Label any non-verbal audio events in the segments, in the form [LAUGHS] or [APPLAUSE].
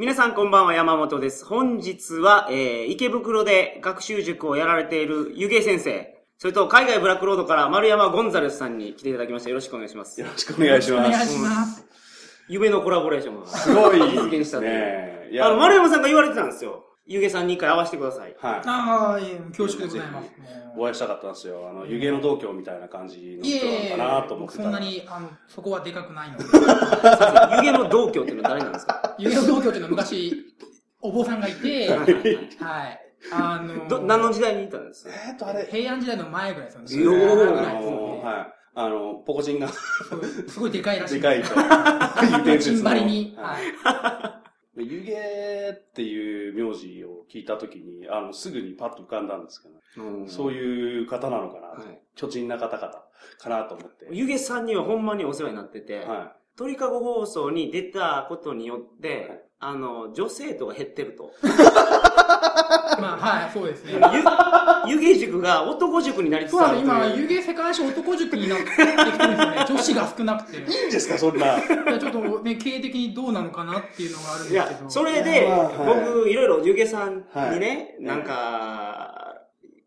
皆さんこんばんは、山本です。本日は、えー、池袋で学習塾をやられている湯気先生、それと海外ブラックロードから丸山ゴンザレスさんに来ていただきました。よろしくお願いしますよ。ろしくお願いします。お願いします。夢のコラボレーションが。すごい実現したね。いあの、丸山さんが言われてたんですよ。湯気さんに一回会わせてください。はああ、いえ、恐縮でございます。い。お会いしたかったんですよ。あの、湯気の同居みたいな感じのい人なえのかなと思ってたら。そんなに、あの、そこはでかくないので。湯気の同居っていうのは誰なんですか？有料同居っていうのは昔、お坊さんがいて、はい。あの、ど、何の時代にいたんですか？えーっと、あれ。平安時代の前ぐらいですよね。よーはい。あの、ポコチンがすごいでかいらしい。でかいと。湯気伝説の [LAUGHS] チンバリに。ははいい。湯気っていう名字を聞いたときに、あの、すぐにパッと浮かんだんですけど、そうういう方なのかな、はい巨人な方々かなと思って。ん。湯気さんにはほんまにお世話になってて、は鳥かご放送に出たことによって、はいあの、女性徒が減ってると。[LAUGHS] まあ、はい、そうですね。ゆ湯気塾が男塾になりつつそうなの、ある。今、湯気世界史男塾になってきてるんですよね。女子が少なくて。いい。いいんですか、そんな。や、ちょっとね、経営的にどうなのかなっていうのがあるんいやですけど。、それで、僕、いろいろ湯気さんにね、はいなんか、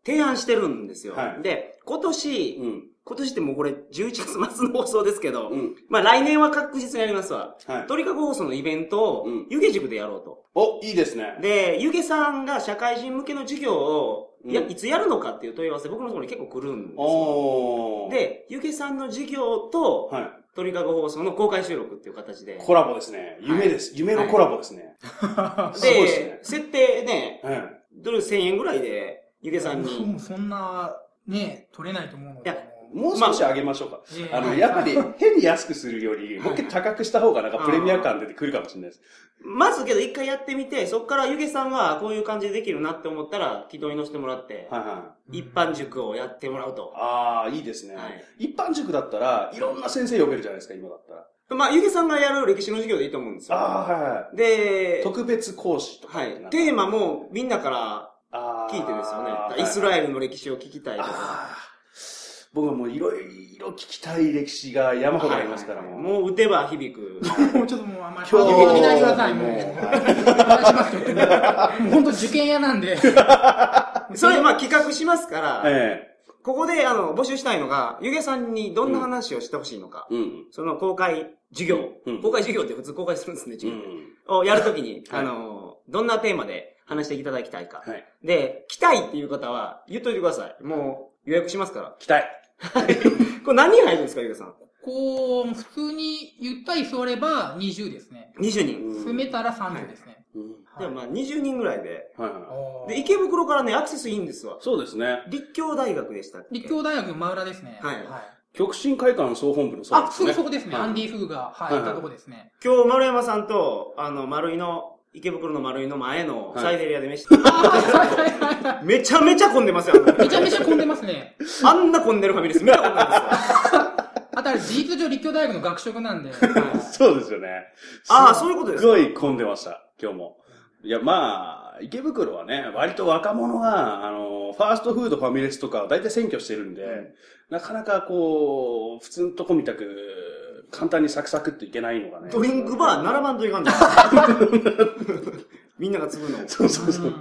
提案してるんですよ。はいで、今年、うん。今年ってもうこれ11月末の放送ですけど、うん。まあ来年は確実にやりますわ。はい。鳥かご放送のイベントをうん湯気塾でやろうと。お、いいですね。で、湯気さんが社会人向けの授業を、いや、うんいつやるのかっていう問い合わせ、僕のところに結構来るんですよ。おー。、で、湯気さんの授業と、はい。鳥かご放送の公開収録っていう形で。コラボですね。夢です。夢のコラボですね。すごいですでね、設定ね、はい。ドル1000円ぐらいで、湯気さんに。もうそんな、ね、取れないと思うので。いやもう少し上げましょうか。ええあの、やっぱり変に安くするより、もう一回高くした方がなんかプレミア感出てくるかもしれないです。まずけど一回やってみて、そこから湯気さんはこういう感じでできるなって思ったら、軌道に乗せてもらって、はいはい。一般塾をやってもらうと。ああ、いいですね。はい一般塾だったら、いろんな先生呼べるじゃないですか、今だったら。まあ、湯気さんがやる歴史の授業でいいと思うんですよ。ああ、はいはでい。、特別講師とか。はい。テーマもみんなからあ聞いてですよね。はいイスラエルの歴史を聞きたいとか。僕はもういろいろ聞きたい歴史が山ほどありますから、はいはいもう。もう打てば響く。[LAUGHS] もうちょっともうあんまり今日ハードル上げないでください、もう。もう本当受験屋なんで。[LAUGHS] それ、まあ企画しますから、えここで、あの、募集したいのが、湯気さんにどんな話をしてほしいのか。えうん。その公開授業、うん公開授業って普通公開するんですね、う授業。ん。をやるときに、[LAUGHS] はいあの、どんなテーマで話していただきたいか。はい。で、来たいっていう方は言っといてください。もう予約しますから。期待。これ何人入るんですか、ゆうさん？こう、普通にゆったり座れば20ですね。20人。うん詰めたら30ですね。うんでもまあ20人ぐらいで。はいはい。で、池袋からね、アクセスいいんですわ。そうですね。立教大学でしたっけ？立教大学の真裏ですね。はい極真会館総本部のあ、すぐそこですね。はいアンディ・フグが、はい、はいいたとこですね。今日丸山さんと、あの、丸井の、池袋の丸井の前のはいサイゼリアで飯、あはいはいはいはめちゃめちゃ混んでますよ。あ。めちゃめちゃ混んでますね。あんな混んでるファミレス見たことないですよ。[LAUGHS] あとあれ、事実上立教大学の学食なんで。そうですよね。ああ、そういうことですすか。ごい混んでました、今日も。いや、まあ、池袋はね、割と若者が、あの、ファーストフードファミレスとか大体占拠してるんで、なかなかこう、普通のとこみたく、簡単にサクサクっていけないのがね。ドリンクバー並ばんといかんの。[LAUGHS] みんなが継ぐの。そうそうそうう。ん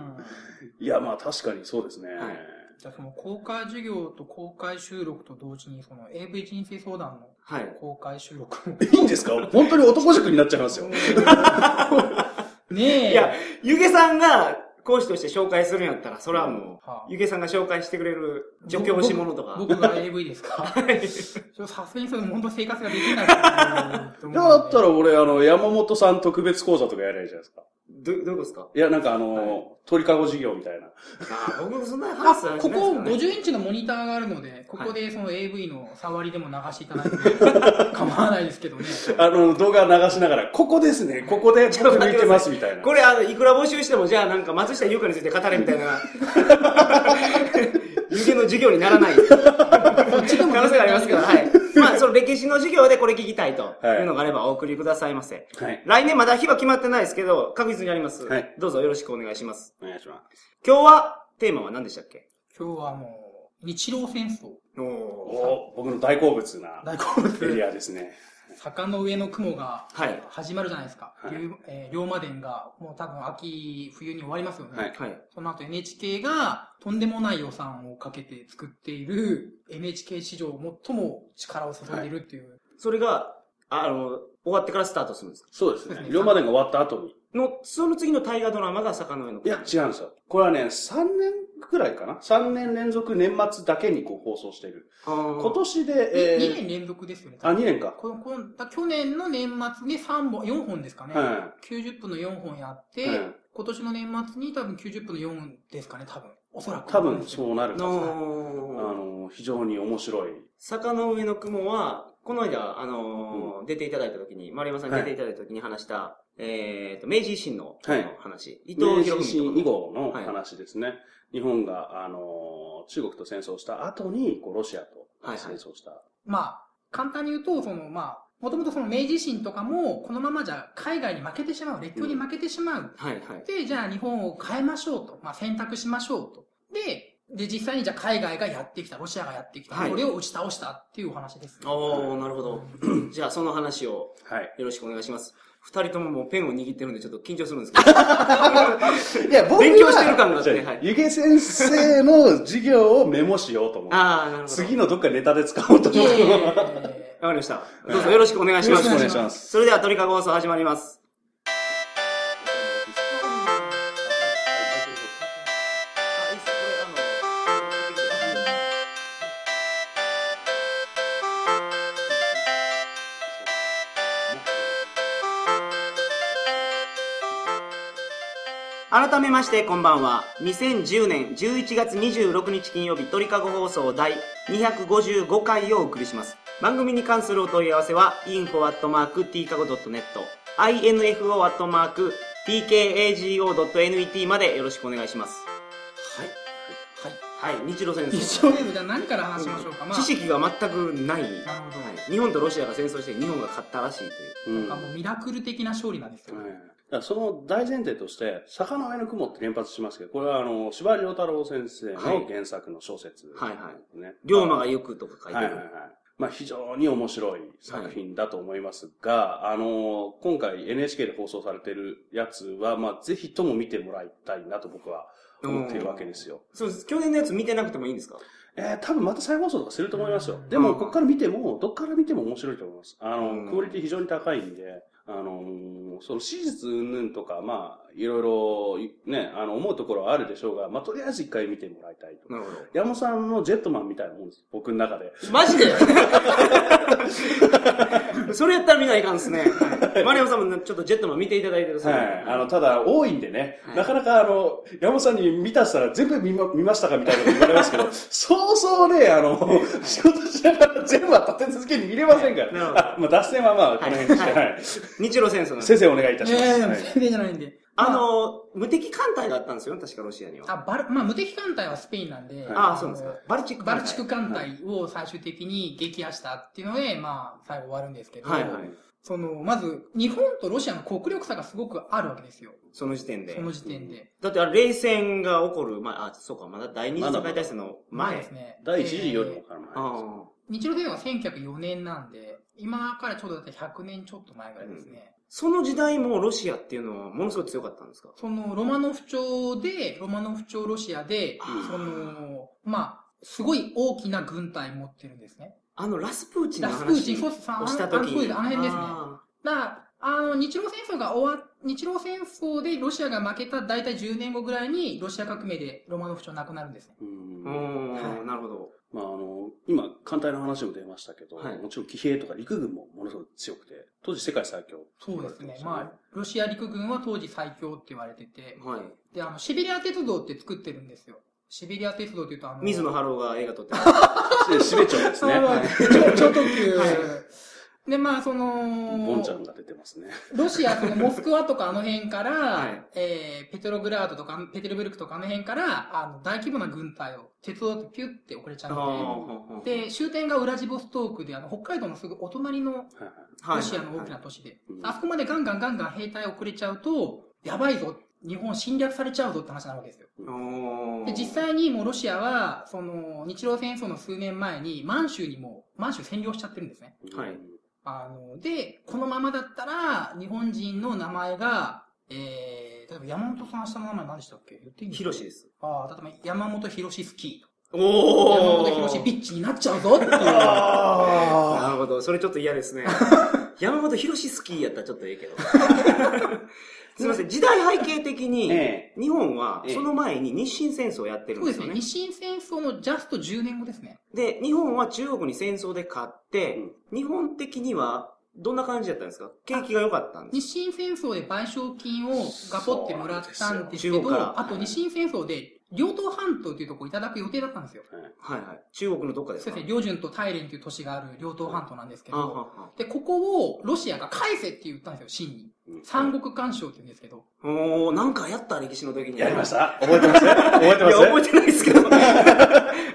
いや、まあ確かにそうですね。はいじゃあその公開授業と公開収録と同時に、その AV 人生相談のはい。公開収録も。いいんですか？本当に男塾になっちゃいますよ。[LAUGHS] ねえ。いや、ゆげさんが講師として紹介するんやったら、それはもはあう、ゆげさんが紹介してくれる助教師物とか。僕僕が AV ですか？はいちょっとさすがにそれ本当生活ができないだったら俺、あの、山本さん特別講座とかやればいいじゃないですか。ど、どういうことですか？いや、なんかあの、鳥かご授業みたいな。ああ、僕そんなあ話す話ここしないですからね50インチのモニターがあるので、ここでその AV の触りでも流していただいて [LAUGHS] 構わないですけどね。あの、動画流しながら、ここですね、ここで僕抜いてますみたいな。これ、あの、いくら募集しても、じゃあなんか松下優香について語れみたいな、[LAUGHS] 湯気の授業にならない。可能性がありますけど、はい。歴史の授業でこれ聞きたいというのがあればお送りくださいませ。はい。来年まだ日は決まってないですけど、確実にあります。はいどうぞよろしくお願いします。お願いします。今日は、テーマは何でしたっけ？今日はもう、日露戦争。おーお僕の大好物な大好物。エリアですね。坂の上の雲がはい。始まるじゃないですか。はい龍えー龍馬伝がもう多分秋、冬に終わりますよね。はいはい。その後 NHK がとんでもない予算をかけて作っている NHK 史上最も力を注いでいるっていう。それが、あの、終わってからスタートするんですか？そうですね龍馬伝が終わった後に。の、その次の大河ドラマが坂の上のいや、違うんですよ。これはね、3年くらいかな ?3 年連続年末だけにこう放送している。今今年で、え2ー、年連続ですよね。あ、2年か。このこのだ去年の年末に3本、4本ですかね。は90分の4本やって、はい今年の年末に多分90分の4ですかね、多分。おそらく。多分そうなるはず。あの、の、非常に面白い。坂の上の雲は、この間、あのー出ていただいた時に、丸山さんに出ていただいた時に話した、えっ、と、明治維新のはい話。伊明藤博治維新文以後のはい話ですね。日本が、あの、中国と戦争した後に、こう、ロシアとはいはい戦争した。まあ、簡単に言うと、その、まあ、もともとその明治維新とかも、このままじゃ海外に負けてしまう、列強に負けてしまう。はいはい。で、じゃあ日本を変えましょうと。まあ、選択しましょうと。で、で、実際にじゃあ海外がやってきた、ロシアがやってきた。はいそれを打ち倒したっていうお話です。おー、なるほど。じゃあ、その話をはい。よろしくお願いします。二人とももうペンを握ってるんでちょっと緊張するんですけど。[LAUGHS] いや、僕は勉強してる感があってはい湯気先生の授業をメモしようと思って。あー、なるほど。次のどっかネタで使おうと思って。えわかりました。どうぞよろしくお願いします。よろしくお願いします。それでは鳥かご放送始まります。改めましてこんばんは。2010年11月26日金曜日鳥かご放送第255回をお送りします。番組に関するお問い合わせは info.tkago.net info.tkago.net までよろしくお願いします。はい。はい。はい。日露戦争。一応ね、じゃあ何から話しましょうか。まあ、知識が全くない。なるほど。はい日本とロシアが戦争して日本が勝ったらしいという。うんなんかもうミラクル的な勝利なんですよ。はいその大前提として、坂の上の雲って連発しますけど、これはあの、司馬遼太郎先生の原作の小説、はいはね。龍馬が行くとか書いてる。はいはいはい。まあ非常に面白い作品だと思いますが、あの、今回 NHK で放送されてるやつは、まあぜひとも見てもらいたいなと僕は思っているわけですよ。そうです。去年のやつ見てなくてもいいんですか？えー、多分また再放送とかすると思いますようん。でも、ここから見ても、どっから見ても面白いと思います。あうんの、クオリティ非常に高いんで、あのーその史実云々とか、まあ、いろいろ、ね、あの、思うところはあるでしょうが、まあ、とりあえず一回見てもらいたいと。なるほ山本さんのジェットマンみたいなもんです。僕の中で。ど。マジで？[LAUGHS] それやったら見ないかんですね。はい、マリアムさんもちょっとジェットマン見ていただいてるそうではい。あの、ただ、多いんでね、はいなかなかあの、山本さんに見たしたら全部見ま見ましたかみたいなこと言われますけど、[LAUGHS] そうそうね、あの、仕事しながら全部は立て続けに見れませんから。なるほどあまあ、脱線はまあ、この辺にして、はいはい。日露戦争なんです先生お願いいたします。いやいや、はい全然じゃないんで。あまの、無敵艦隊があったんですよね、確かロシアには。あ、バル、まあ、無敵艦隊はスペインなんで、ああ、そうなんですか。バルチックバルチク艦隊を最終的に撃破したっていうので、まあ、最後終わるんですけど、はいはい。その、まず、日本とロシアの国力差がすごくあるわけですよ。その時点でそ。の時点で。だってあれ、冷戦が起こる、まあ、あ、そうか、まだ第二次世界大戦の前。ですね。第一次よりもえから前です。日露戦争は1904年なんで、今からちょうどだって100年ちょっと前ぐらいですね。その時代もロシアっていうのはものすごく強かったんですか？その、ロマノフ朝で、ロマノフ朝ロシアでその、まあ、すごい大きな軍隊持ってるんですね。あの、ラスプーチンのラスプーチン、話そうです、あのをしたあの時に。あの辺ですね。あだから、あの、日露戦争が終わ、日露戦争でロシアが負けた大体10年後ぐらいにロシア革命でロマノフ朝なくなるんですね。うんはいん、なるほど。まああの、今、艦隊の話も出ましたけど、はいもちろん騎兵とか陸軍もものすごく強くて、当時世界最強。そうですね。ままあ、ロシア陸軍は当時最強って言われてて、はい。で、あの、シベリア鉄道って作ってるんですよ。シベリア鉄道って言うと、あの、水野晴郎が映画撮ってる。[LAUGHS] で、シベチョウですね。そうはい。超超特急。はい。で、まあ、その、ボンちゃんが出てますね。ロシア、そのモスクワとかあの辺から、はい。えー、ペトログラードとか、ペテルブルクとかあの辺から、あの、大規模な軍隊を鉄道でピュッて送れちゃうんで、で、終点がウラジボストークで、あの、北海道のすぐお隣のロシアの大きな都市で、うん。あそこまでガンガンガンガン兵隊送れちゃうと、やばいぞ、日本侵略されちゃうぞって話なわけですよ。で、実際にもうロシアは、その、日露戦争の数年前に、満州にも、満州占領しちゃってるんですね。はいあの、で、このままだったら、日本人の名前が、えー、例えば山本さん下の名前何でしたっけ？言っていいんですか？ヒロシです。ああ、例えば山本博士スキーと。お山本博士ビッチになっちゃうぞっていう。あ [LAUGHS] なるほど。それちょっと嫌ですね。[LAUGHS] 山本博士スキーやったらちょっとええけど。すみません。時代背景的に、え日本はええ。その前に日清戦争をやってるんそうですすね。でよね。日清戦争のジャスト10年後ですね。で、日本は中国に戦争で勝って、日本的にはどんな感じだったんですか？景気が良かったんです日清戦争で賠償金をガポってもらったんですけど、あと日清戦争で両東半島というところをいただく予定だったんですよ。はいはい。中国のどっかですか？そうですね、両順と大連という都市がある両東半島なんですけど、はで、ここをロシアが返せって言ったんですよ、真に。三国干渉って言うんですけど。おー、なんかやった歴史の時に。やりました？覚えてます？覚えていや、ます覚えてないですけど。[LAUGHS]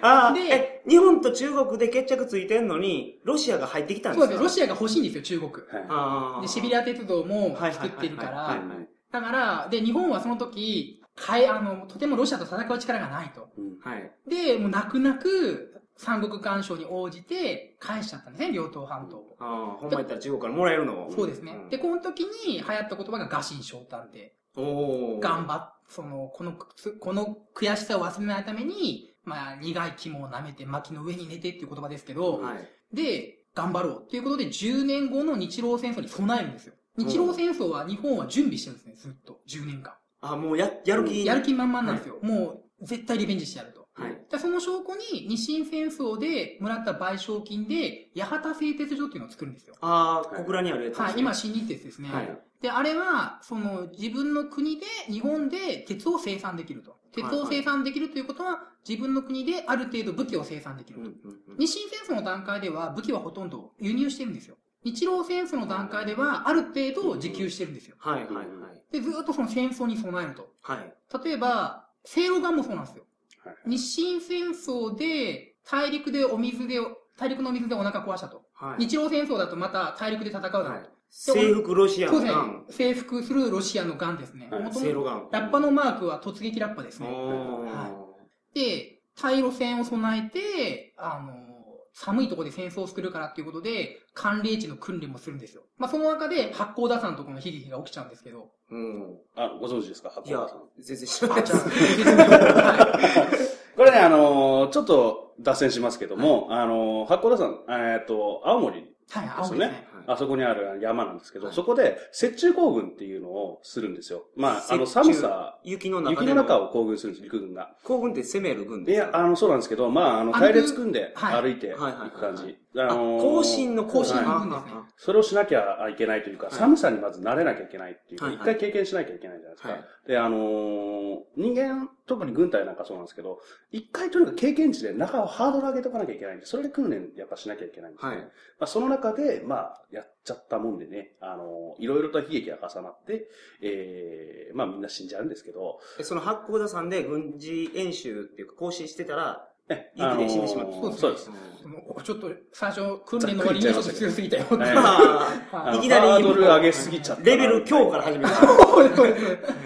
ああ、でえ、日本と中国で決着ついてんのに、ロシアが入ってきたんですか？そうですね、ロシアが欲しいんですよ、中国。はいああ。で、シベリア鉄道もはい作ってるからはいはいはいはいはい、だから、で、日本はその時、かえ、あの、とてもロシアと戦う力がないと。うんはい。で、もう泣く泣く、三国干渉に応じて返しちゃったんですね、両東半島を。ああ、ほんま言ったら中国からもらえるのをそうですね。んで、この時に流行った言葉が餓心昇胆で、おお。頑張っ、その、この、この悔しさを忘れないために、まあ、苦い肝を舐めて薪の上に寝てっていう言葉ですけど、はい。で、頑張ろうっていうことで10年後の日露戦争に備えるんですよ。日露戦争は日本は準備してるんですね、ずっと。10年間。あ、もうや、やる気やる気満々なんですよ。もう、絶対リベンジしてやると。はい。でその証拠に、日清戦争でもらった賠償金で、八幡製鉄所っていうのを作るんですよ。ああ、小倉にあるやつですねはい、今、新日鉄ですね。はい。で、あれは、その、自分の国で、日本で鉄を生産できると。鉄を生産できるということは、自分の国である程度武器を生産できると。日清戦争の段階では武器はほとんど輸入してるんですよ。日露戦争の段階ではある程度自給してるんですよ。はいはいはい。で、ずっとその戦争に備えると。はい。例えば、セイロガンもそうなんですよ。はい日清戦争で大陸でお水で、大陸の水でお腹壊したと。はい。日露戦争だとまた大陸で戦うだろうと。はい。征服ロシアのガン。。征服するロシアのガンですね。はい元々セイロガン。ラッパのマークは突撃ラッパですおね。ーで、対路戦を備えて、あの、寒いところで戦争をするからっていうことで、寒冷地の訓練もするんですよ。まあ、その中で八甲田山とこの悲劇が起きちゃうんですけど。うん。あ、ご存知ですか？八甲田さん。、全然知らないあ、です。[LAUGHS] はいこれね、あのーちょっと脱線しますけども、あのー八甲田山、えっと、青森はい、青ですね。あそこにある山なんですけど、はい。そこで雪中行軍っていうのをするんですよ。まあ、あの寒さ、雪の中で雪の中を行軍するんです、陸軍が。行軍って攻める軍いですか？や、あの、そうなんですけど、まあ、あの、隊列組んではい。歩いていく感じ。あ、のー更新の更新それをしなきゃいけないというか、はい。寒さにまず慣れなきゃいけないっていうか、はい。一回経験しなきゃいけないじゃないですか。はい。で、あのー人間、特に軍隊なんかそうなんですけど、一回とにかく経験値で中をハードル上げとかなきゃいけないんで、それで訓練やっぱしなきゃいけないんですよね。はいまあ、その中で、まあ、やっちゃったもんでね、あのーいろいろと悲劇が重なって、えー、まあみんな死んじゃうんですけど、えその八甲田山で軍事演習っていうか更新してたら、え雪で死んでしまった。あのーそうです。ちょっと、最初、訓練の割にちょっと強すぎたよ。いきなりハードル上げすぎちゃったなレベル強から始めた。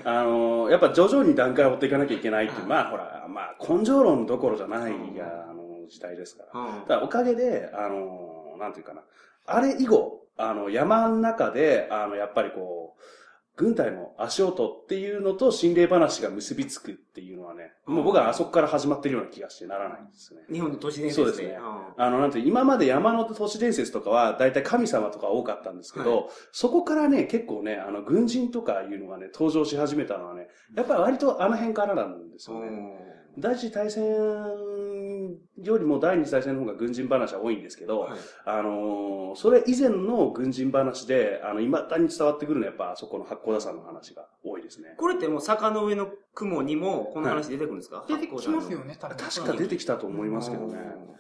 あのーやっぱ徐々に段階を追っていかなきゃいけないっていう、まあほら、まあ根性論どころじゃないが、あの、時代ですから。うんだからおかげで、あのーなんていうかな、あれ以後、あの、山の中で、あの、やっぱりこう、軍隊の足音っていうのと心霊話が結びつくっていうのはね、もう僕はあそこから始まってるような気がしてならないんですね。日本の都市伝説で。そうですねうんあの、なんて、今まで山の都市伝説とかは、大体神様とか多かったんですけど、はそこからね、結構ね、あの、軍人とかいうのがね、登場し始めたのはね、やっぱり割とあの辺からなんですよね。第一次大戦よりも第二次大戦の方が軍人話は多いんですけど、はいあのーそれ以前の軍人話で、あの、未だに伝わってくるのはやっぱ、あそこの八甲田山の話が多いですね。これってもう坂の上の雲にもこの話出てくるんですか、出てきますよね、多分。確か出てきたと思いますけどね。うん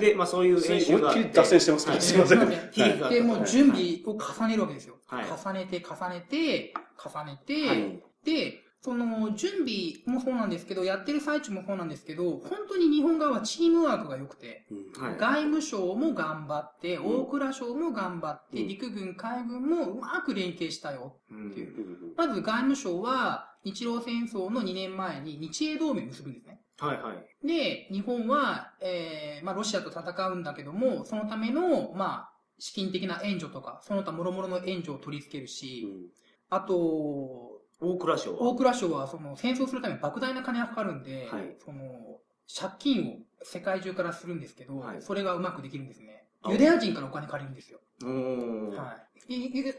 で、まあそういう演習があって。思いっきり脱線してますけど、はいすいません。はいはいで、もう準備を重ねるわけですよ。はい重ねて、重ねて、重ねて、はいで、その、準備もそうなんですけど、やってる最中もそうなんですけど、本当に日本側はチームワークが良くて、うんはい外務省も頑張って、うん大蔵省も頑張って、うん陸軍、海軍もうまく連携したよ。うんっていううんまず外務省は、日露戦争の2年前に日英同盟を結ぶんですね。はいはい。で、日本は、えー、まあ、ロシアと戦うんだけども、そのための、まあ、資金的な援助とか、その他諸々の援助を取り付けるうし、んあと、大倉省は？大蔵省はその戦争するために莫大な金がかかるんで、はいその借金を世界中からするんですけど、はいそれがうまくできるんですね。あユダヤ人からお金借りるんですよ。はい。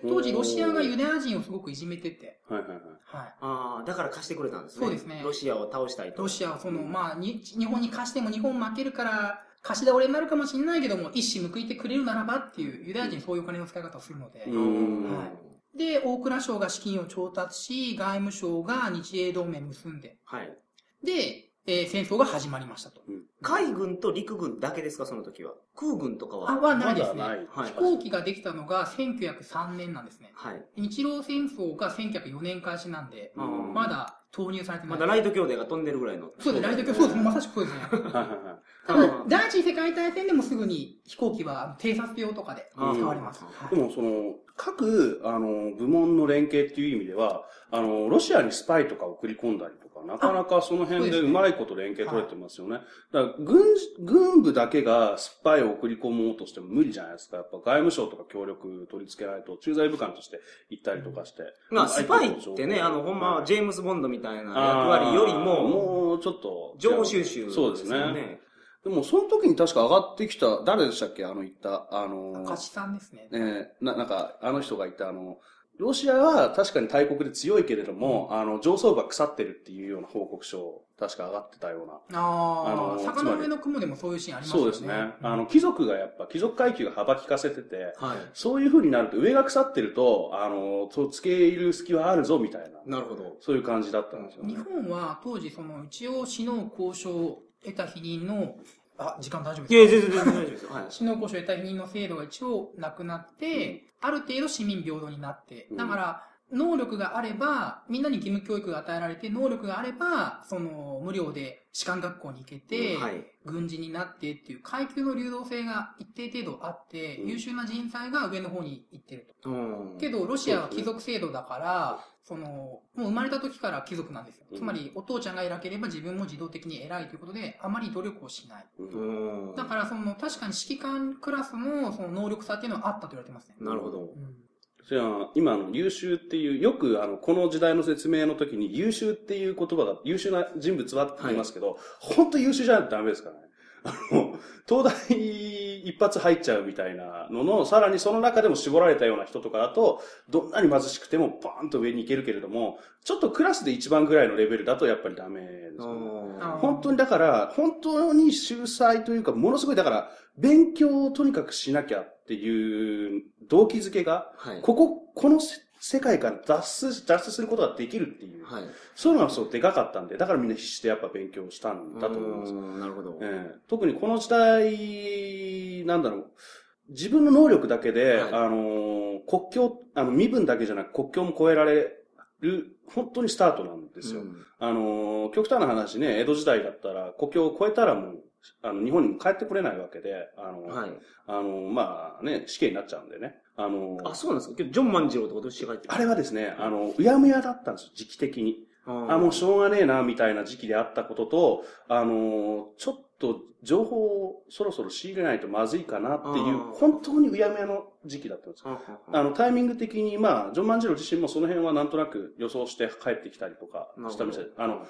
当時ロシアがユダヤ人をすごくいじめてて、はいはいはい。はい。ああ、だから貸してくれたんですね。そうですねロシアを倒したいと。ロシアはその、うんまあに、日本に貸しても日本負けるから、貸し倒れになるかもしれないけども、一矢報いてくれるならばっていう、ユダヤ人そういうお金の使い方をするので。はいで、大蔵省が資金を調達し、外務省が日英同盟結んで、はい。で、えー戦争が始まりましたと。海軍と陸軍だけですか、その時は？空軍とかは？あ、はないですね。飛行機ができたのが1903年なんですね。はい。日露戦争が1904年開始なんで、うんまだ投入されてない。まだライト兄弟が飛んでるぐらいの。そうです、ライトそうです、まさしくそうですね。はいはいはい。ただ、第一次世界大戦でもすぐに飛行機はあの偵察用とかで使われます。でもその、各、あの、部門の連携っていう意味では、あの、ロシアにスパイとか送り込んだりとか、なかなかその辺でうまいこと連携取れてますよね。だから、軍事、軍部だけがスパイを送り込もうとしても無理じゃないですか。やっぱ外務省とか協力取り付けないと、駐在部官として行ったりとかして。まあ、スパイってね、あの、ほんま、ジェームズ・ボンドみたいな役割よりも、もうちょっと。情報収集そうですよね。。でも、その時に確か上がってきた、誰でしたっけ？あの言った、あの、勝ちさんですね。えーな、なんか、あの人が言った、あの、ロシアは確かに大国で強いけれども、あの、上層部は腐ってるっていうような報告書、確か上がってたような。ああ、あの坂の上の雲でもそういうシーンありますよね。そうですね。あの、貴族がやっぱ、貴族階級が幅利かせてて、はい。そういう風になると上が腐ってると、あの、そう、付け入る隙はあるぞ、みたいな。なるほど。そういう感じだったんですよね日。本は当時その一応死の交渉を得た否認の、あ、時間大丈夫いや、ですか全然全然大丈夫ですよ。はい。死の交渉を得た否認の制度が一応なくなって、ある程度市民平等になって、だから、能力があれば、みんなに義務教育が与えられて、能力があれば、その、無料で士官学校に行けて、はい。軍人になってっていう階級の流動性が一定程度あって、うん優秀な人材が上の方に行ってると。うん。けど、ロシアは貴族制度だから、その、もう生まれた時から貴族なんですよ。うんつまり、お父ちゃんが偉ければ自分も自動的に偉いということで、あまり努力をしない。だから、その、確かに指揮官クラスの、その能力差っていうのはあったと言われてますね。なるほど。うんじゃあ、今の優秀っていう、よくあの、この時代の説明の時に優秀っていう言葉が、優秀な人物はって言いますけど、本当優秀じゃないとダメですからね。あの、東大一発入っちゃうみたいなのの、さらにその中でも絞られたような人とかだと、どんなに貧しくてもパーンと上に行けるけれども、ちょっとクラスで一番ぐらいのレベルだとやっぱりダメですよね。あ本当にだから、本当に秀才というか、ものすごいだから、勉強をとにかくしなきゃっていう動機づけが、はい。ここ、このせ世界から脱出、脱出することができるっていう、はい。そういうのがそうでかかったんで、だからみんな必死でやっぱ勉強したんだと思います。うんなるほど。ええ特にこの時代、なんだろう、自分の能力だけで、はいあの、国境、あの、身分だけじゃなく国境も越えられる、本当にスタートなんですよ。うんあの、極端な話ね、江戸時代だったら、国境を越えたらもう、あの、日本にも帰ってこれないわけで、あの、はい。あの、まあね、死刑になっちゃうんでね。あの、あ、そうなんですか？けどジョン万次郎とかどっちが入ってるあれはですね、あの、うやむやだったんですよ、時期的に。ああ、もうしょうがねえな、みたいな時期であったことと、あの、ちょっと情報をそろそろ仕入れないとまずいかなっていう本当にうやむやの時期だったんですよ。ああの、タイミング的に、まあ、ジョン万次郎自身もその辺はなんとなく予想して帰ってきたりとかしたみたいで、あの、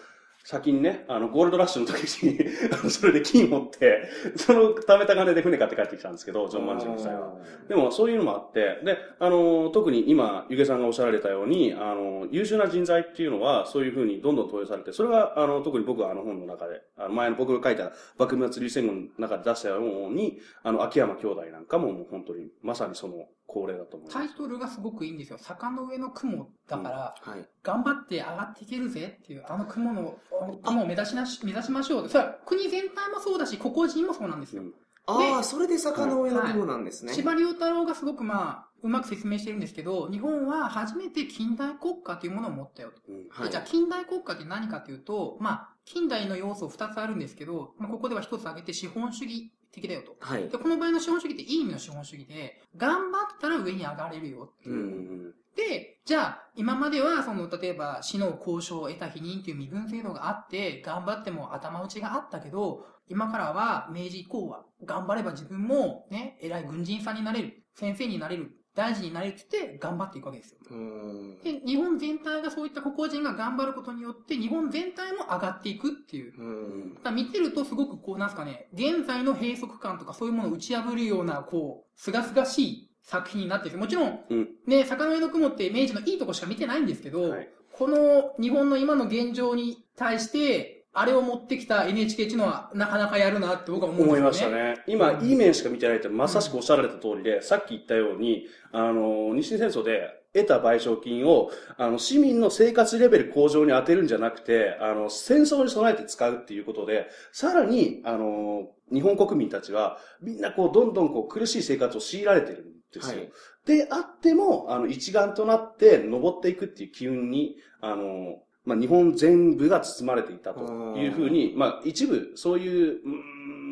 先にね、あの、ゴールドラッシュの時に、[LAUGHS] それで金持って、その貯めた金で船買って帰ってきたんですけど、ジョン万次郎夫妻は。でも、そういうのもあって、で、あの、特に今、ゆげさんがおっしゃられたように、あの、優秀な人材っていうのは、そういうふうにどんどん投与されて、それは、あの、特に僕はあの本の中で、あの前の僕が書いた幕末流戦軍の中で出したように、あの、秋山兄弟なんかももう本当に、まさにその恒例だと思います。タイトルがすごくいいんですよ。坂の上の雲だから、はい。頑張って上がっていけるぜっていう、あの雲の、雲を目指しなし、目指しましょう。それは国全体もそうだし、個々人もそうなんですよ。ああ、それで坂の上の雲なんですね。司馬遼太郎がすごくまあ、うまく説明してるんですけど、日本は初めて近代国家というものを持ったよと。うんはいでじゃあ近代国家って何かというと、まあ、近代の要素2つあるんですけど、まあ、ここでは1つ挙げて資本主義的だよと。はい。で、この場合の資本主義っていい意味の資本主義で、頑張ったら上に上がれるよってういう。ん。で、じゃあ、今までは、その、例えば、死の交渉を得た否認という身分制度があって、頑張っても頭打ちがあったけど、今からは、明治以降は、頑張れば自分も、ね、偉い軍人さんになれる。先生になれる、大臣になれるって言って頑張っていくわけですよ。うん。で、日本全体がそういった個々人が頑張ることによって、日本全体も上がっていくっていう。うん。だ見てるとすごくこう、なんすかね、現在の閉塞感とかそういうものを打ち破るような、こう、すがすがしい作品になってる。もちろん、うんね、坂の上の雲って明治のいいとこしか見てないんですけど、はいこの日本の今の現状に対して、あれを持ってきた NHK っていうのはなかなかやるなって僕は思ね。思いましたね。今、いい面しか見てないって、まさしくおっしゃられた通りで、さっき言ったように、あの、日清戦争で得た賠償金を、あの、市民の生活レベル向上に当てるんじゃなくて、あの、戦争に備えて使うっていうことで、さらに、あの、日本国民たちは、みんなこう、どんどんこう、苦しい生活を強いられてるんですよ。はいであっても、あの、一丸となって登っていくっていう機運に、あの、まあ、日本全部が包まれていたというふうに、まあ、一部、そういう、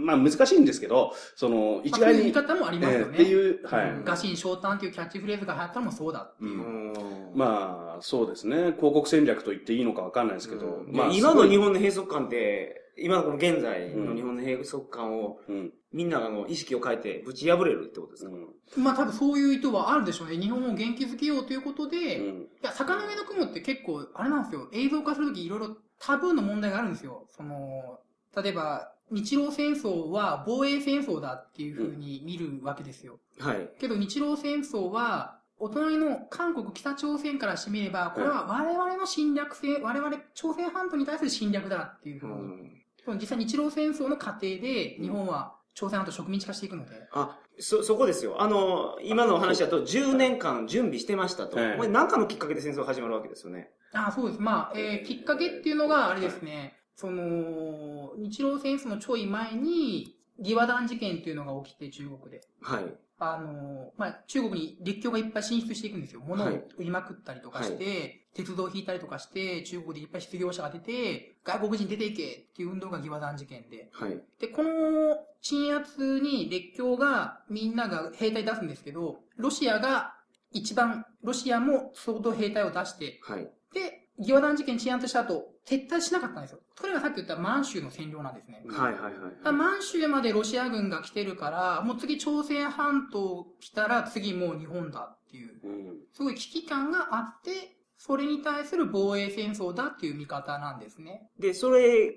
まあ、難しいんですけど、その、一まあ、そういう方もありますよね。えーっていう、はい。うんガシン昇胆っていうキャッチフレーズが流行ったのもそうだっていう。うんまあ、そうですね。広告戦略と言っていいのかわかんないですけど、うんまあ、で今の日本、本の閉塞感って、今のこの現在の日本の閉塞感を、うん。みんなの意識を変えてぶち破れるってことですか、うん。まあ多分そういう意図はあるでしょうね。日本を元気づけようということで、いうん。や、坂の上の雲って結構、あれなんですよ。映像化するときいろいろタブーの問題があるんですよ。その、例えば、日露戦争は防衛戦争だっていうふうに見るわけですよ。はい。けど日露戦争は、お隣の韓国、北朝鮮からしてみれば、これは我々の侵略性、我々朝鮮半島に対する侵略だっていうふううに。実際日露戦争の過程で、日本は朝鮮半島植民地化していくので。あ、そ、そこですよ。あの、今の話だと10年間準備してましたと。ええこれ何かのきっかけで戦争が始まるわけですよね。あそうです。まあ、えーきっかけっていうのが、あれですね、その、日露戦争のちょい前に、義和団事件っていうのが起きて、中国で。はい。あの、まあ、中国に列強がいっぱい進出していくんですよ。物をはい売りまくったりとかして、鉄道を引いたりとかして、中国でいっぱい失業者が出て、外国人出ていけっていう運動が義和団事件で。はい。で、この鎮圧に列強がみんなが兵隊出すんですけど、ロシアが一番、ロシアも相当兵隊を出して、はい。で、義和団事件鎮圧した後、撤退しなかったんですよ。これがさっき言った満州の占領なんですね。はいはいはいだから満州までロシア軍が来てるから、もう次朝鮮半島来たら次もう日本だっていう、うん。すごい危機感があって、それに対する防衛戦争だっていう見方なんですね。で、それ、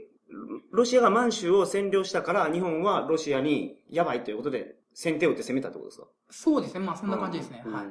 ロシアが満州を占領したから、日本はロシアにやばいということで、先手を打って攻めたってことですか？そうですね。まあそんな感じですね。うんはい。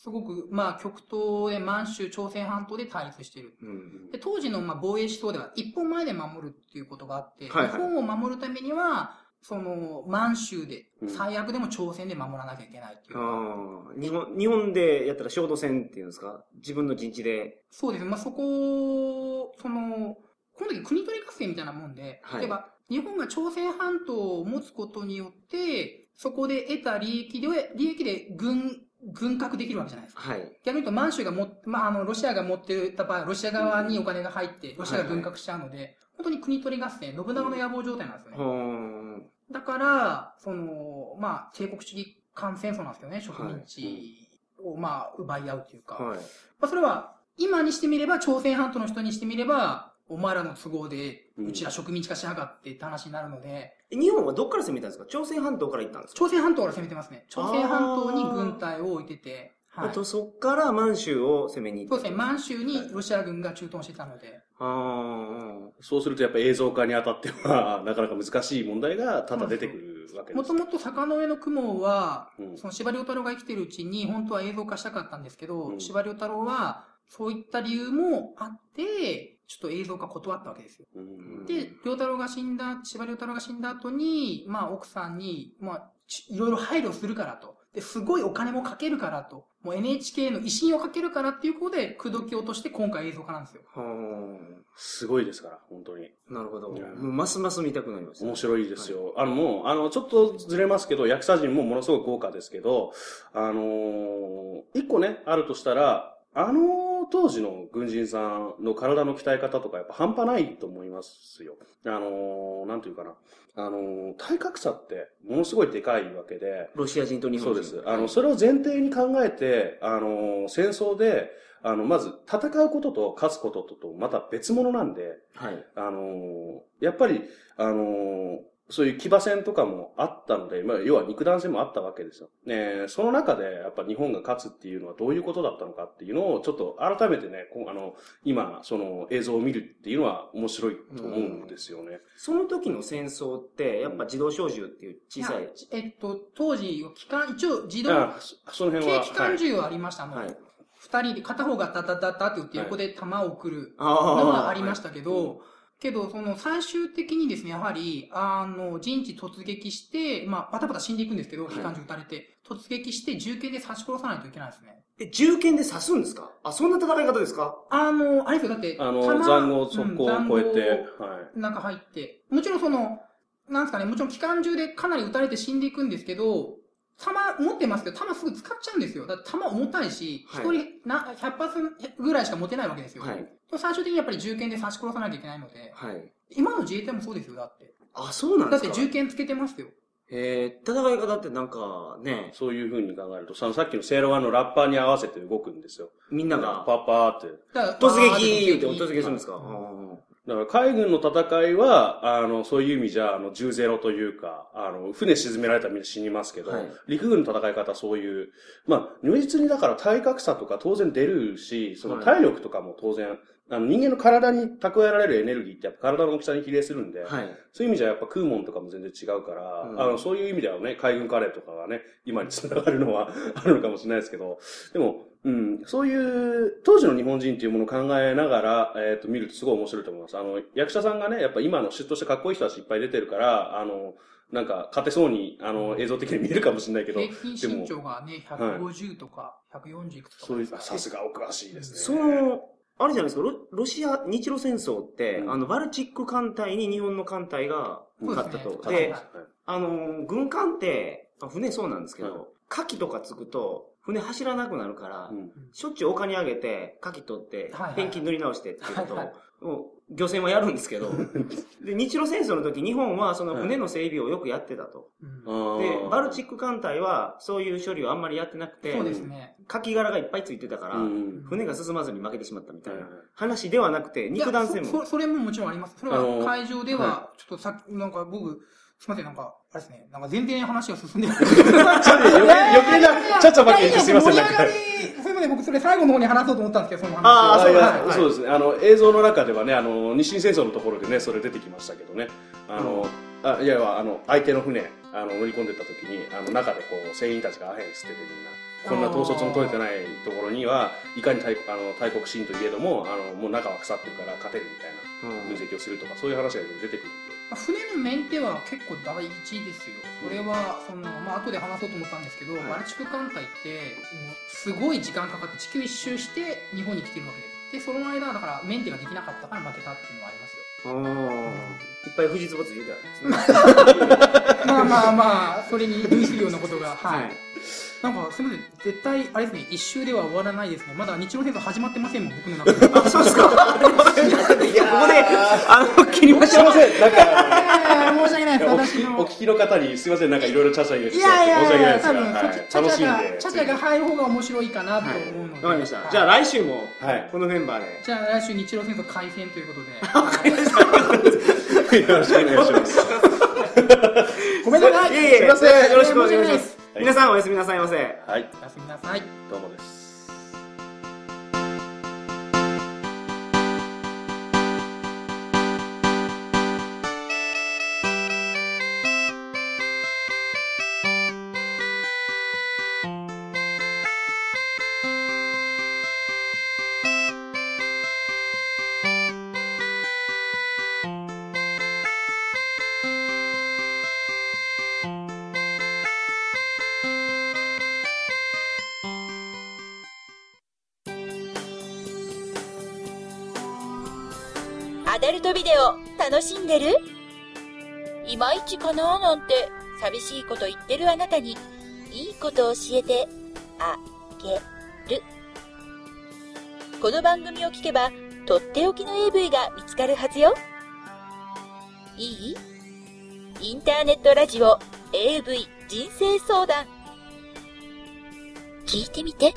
すごく、まあ極東で満州、朝鮮半島で対立している。うん。で当時のまあ防衛思想では一本前で守るっていうことがあって、はいはい日本を守るためには、その満州でうん、最悪でも朝鮮で守らなきゃいけないっていう。ああ、日本、日本でやったら衝動戦っていうんですか？自分の陣地で。そうですね。まあそこ、その、この時国取り合戦みたいなもんで、はい例えば日本が朝鮮半島を持つことによって、そこで得た利益で、利益で軍、軍拡できるわけじゃないですか。はい。逆に言うと満州がも、まあ、あの、ロシアが持ってた場合、ロシア側にお金が入って、ロシアが軍拡しちゃうので、本当に国取り合戦、信長の野望状態なんですよね。ほーん。だから、その、まあ、帝国主義間戦争なんですけどね、植民地を、まあ、奪い合うというか。はい。まあ、それは、今にしてみれば、朝鮮半島の人にしてみれば、お前らの都合で、うちら植民地化しやがってって話になるので、日本はどっから攻めたんですか？朝鮮半島から行ったんですか？朝鮮半島から攻めてますね。朝鮮半島に軍隊を置いてて、はい。あと、そっから満州を攻めに行った。そうですね、満州にロシア軍が駐屯してたので、あそうするとやっぱ映像化にあたっては、[LAUGHS] なかなか難しい問題が多々出てくるわけです。もともと坂の上の雲は、うん。その司馬遼太郎が生きてるうちに本当は映像化したかったんですけど、うん。司馬遼太郎はそういった理由もあって、ちょっと映像化断ったわけですよ。うんで、良太郎が死んだ、司馬遼太郎が死んだ後に、まあ奥さんに、まあ、ちいろいろ配慮するからと。で、すごいお金もかけるからと。もう NHK の威信をかけるからっていうことで、口説き落として今回映像化なんですよ。すごいですから、本当に。あ。なるほど。うんもうますます見たくなりました。面白いですよ。あの、もう、あの、ちょっとずれますけど、役者陣もものすごく豪華ですけど、あのー一個ね、あるとしたら、あの当時の軍人さんの体の鍛え方とかやっぱ半端ないと思いますよ。あのーなんていうかな。あのー体格差ってものすごいでかいわけで、ロシア人と日本人。そうです。あの、それを前提に考えて、あの、戦争で、あの、まず、戦うことと勝つこととと、また別物なんで、はい。あの、やっぱり、あの、そういう騎馬戦とかもあったので、まあ、要は肉弾戦もあったわけですよ。ね、その中で、やっぱ日本が勝つっていうのはどういうことだったのかっていうのを、ちょっと改めてね、あの、今、その映像を見るっていうのは面白いと思うんですよね。その時の戦争って、やっぱ自動小銃っていう小さい。いえっと、当時、機関、一応自動、その辺は。軽機関銃はありましたの。はい二人で、片方がタタタタって打って横で弾を送るのはありましたけど、けど、その最終的にですね、やはり、あの、陣地突撃して、まあ、バタバタ死んでいくんですけど、機関銃撃たれて、突撃して銃剣で刺し殺さないといけないですね。え、銃剣で刺すんですか？あ、そんな戦い方ですか？あの、あれですよ、だって、あの、残壕速攻を超えて、はい。なんか入って、もちろんその、なんですかね、もちろん機関銃でかなり撃たれて死んでいくんですけど、弾持ってますけど、弾すぐ使っちゃうんですよ。だ弾重たいし、一、はい、人な100発ぐらいしか持てないわけですよ。はい、最終的にやっぱり銃剣で刺し殺さなきゃいけないので、はい、今の自衛隊もそうですよ、だって。あ、そうなんですかだって銃剣つけてますよ。えー、戦い方ってなんかね。そういう風に考えると、ささっきのセーロワンのラッパーに合わせて動くんですよ。みんなが。パッパーって。突撃って突撃するんですか、うんだから海軍の戦いは、あの、そういう意味じゃ、あの、10ゼロというか、あの、船沈められたらみんな死にますけど、はい、陸軍の戦い方はそういう、まあ、如実にだから体格差とか当然出るし、その体力とかも当然、あの、人間の体に蓄えられるエネルギーってやっぱ体の大きさに比例するんで、はい、そういう意味じゃやっぱ食うもんとかも全然違うから、うん、あの、そういう意味ではね、海軍カレーとかがね、今に繋がるのは [LAUGHS] あるのかもしれないですけど、でも、うん、そういう当時の日本人っていうものを考えながら、えっ、ー、と、見るとすごい面白いと思います。あの、役者さんがね、やっぱ今のシュッとしたかっこいい人たちいっぱい出てるから、あの、なんか、勝てそうに、あの、映像的に見えるかもしれないけど。平均身長がね、150とか、140いくつとか。そういう、さすがお詳しいですね。その、あれじゃないですか、ロロシア、日露戦争って、うん、あの、バルチック艦隊に日本の艦隊が勝ったと。で、ね、あの、軍艦って、船そうなんですけど、火器とかつくと、船走らなくなるから、うん、しょっちゅう丘に上げて、牡蠣取って、ペンキ塗り直してっていうことを、漁船はやるんですけど、[LAUGHS] で、日露戦争の時、日本はその船の整備をよくやってたと。で、バルチック艦隊はそういう処理をあんまりやってなくて、そうですね。牡がいっぱいついてたから、船が進まずに負けてしまったみたいな話ではなくて、肉弾戦も。そ [LAUGHS] それももちろんあります。それは会場では、ちょっとさなんか僕、すみません、なんか、あれですね、なんか全然話が進んでない。[LAUGHS] 余計な、ちゃちゃばけてすみません、なんか。すみません、僕それ最後の方に話そうと思ったんですけど、その話。ああ、そうはい、そうですね。あの、映像の中ではね、あの、日清戦争のところでね、それ出てきましたけどね。あの、うん、あいや、あの、相手の船、あの、乗り込んでた時に、あの、中でこう、船員たちがアヘン捨ててみんな。こんな統率の取れてないところには、いかに大あの大国心といえども、あの、もう中は腐ってるから勝てるみたいな分析をするとか、そういう話が出てくるんで。船のメンテは結構大事ですよ。それは、その、まあ、後で話そうと思ったんですけど、はい、バルチク艦隊って、すごい時間かかって地球一周して日本に来てるわけです。で、その間、だからメンテができなかったから負けたっていうのはありますよ。ああ、いっぱい富士壺ついてあるんですね。[LAUGHS] まあまあまあ、それに類するようなことが、はい。はいなんか、すみません、絶対、あれですね、一周では終わらないですね。まだ日露戦争始まってませんもん、僕の中で。[LAUGHS] あ、そうですか。いや、ここで、あの、切りましょう。すいません、なんか、申し訳ないです、私の。お聞きの方に、すみません、なんかいろいろチャチャ入れていやいやいや、多分、楽しんで。チャチャが入る方が面白いかなと思うので。わかりました。じゃあ来週も、このメンバーで。じゃあ来週日露戦争開戦ということで。わかりました。[LAUGHS] よろしくお願いします。ごめんなさい。すみません。よろしくお願いします。皆さんおやすみなさいませ。はい。おやすみなさい。どうもです。アダルトビデオ楽しんでる？いまいちかななんて寂しいこと言ってるあなたにいいこと教えてあげる。この番組を聞けばとっておきの AV が見つかるはずよ。いい？インターネットラジオ AV 人生相談。聞いてみて。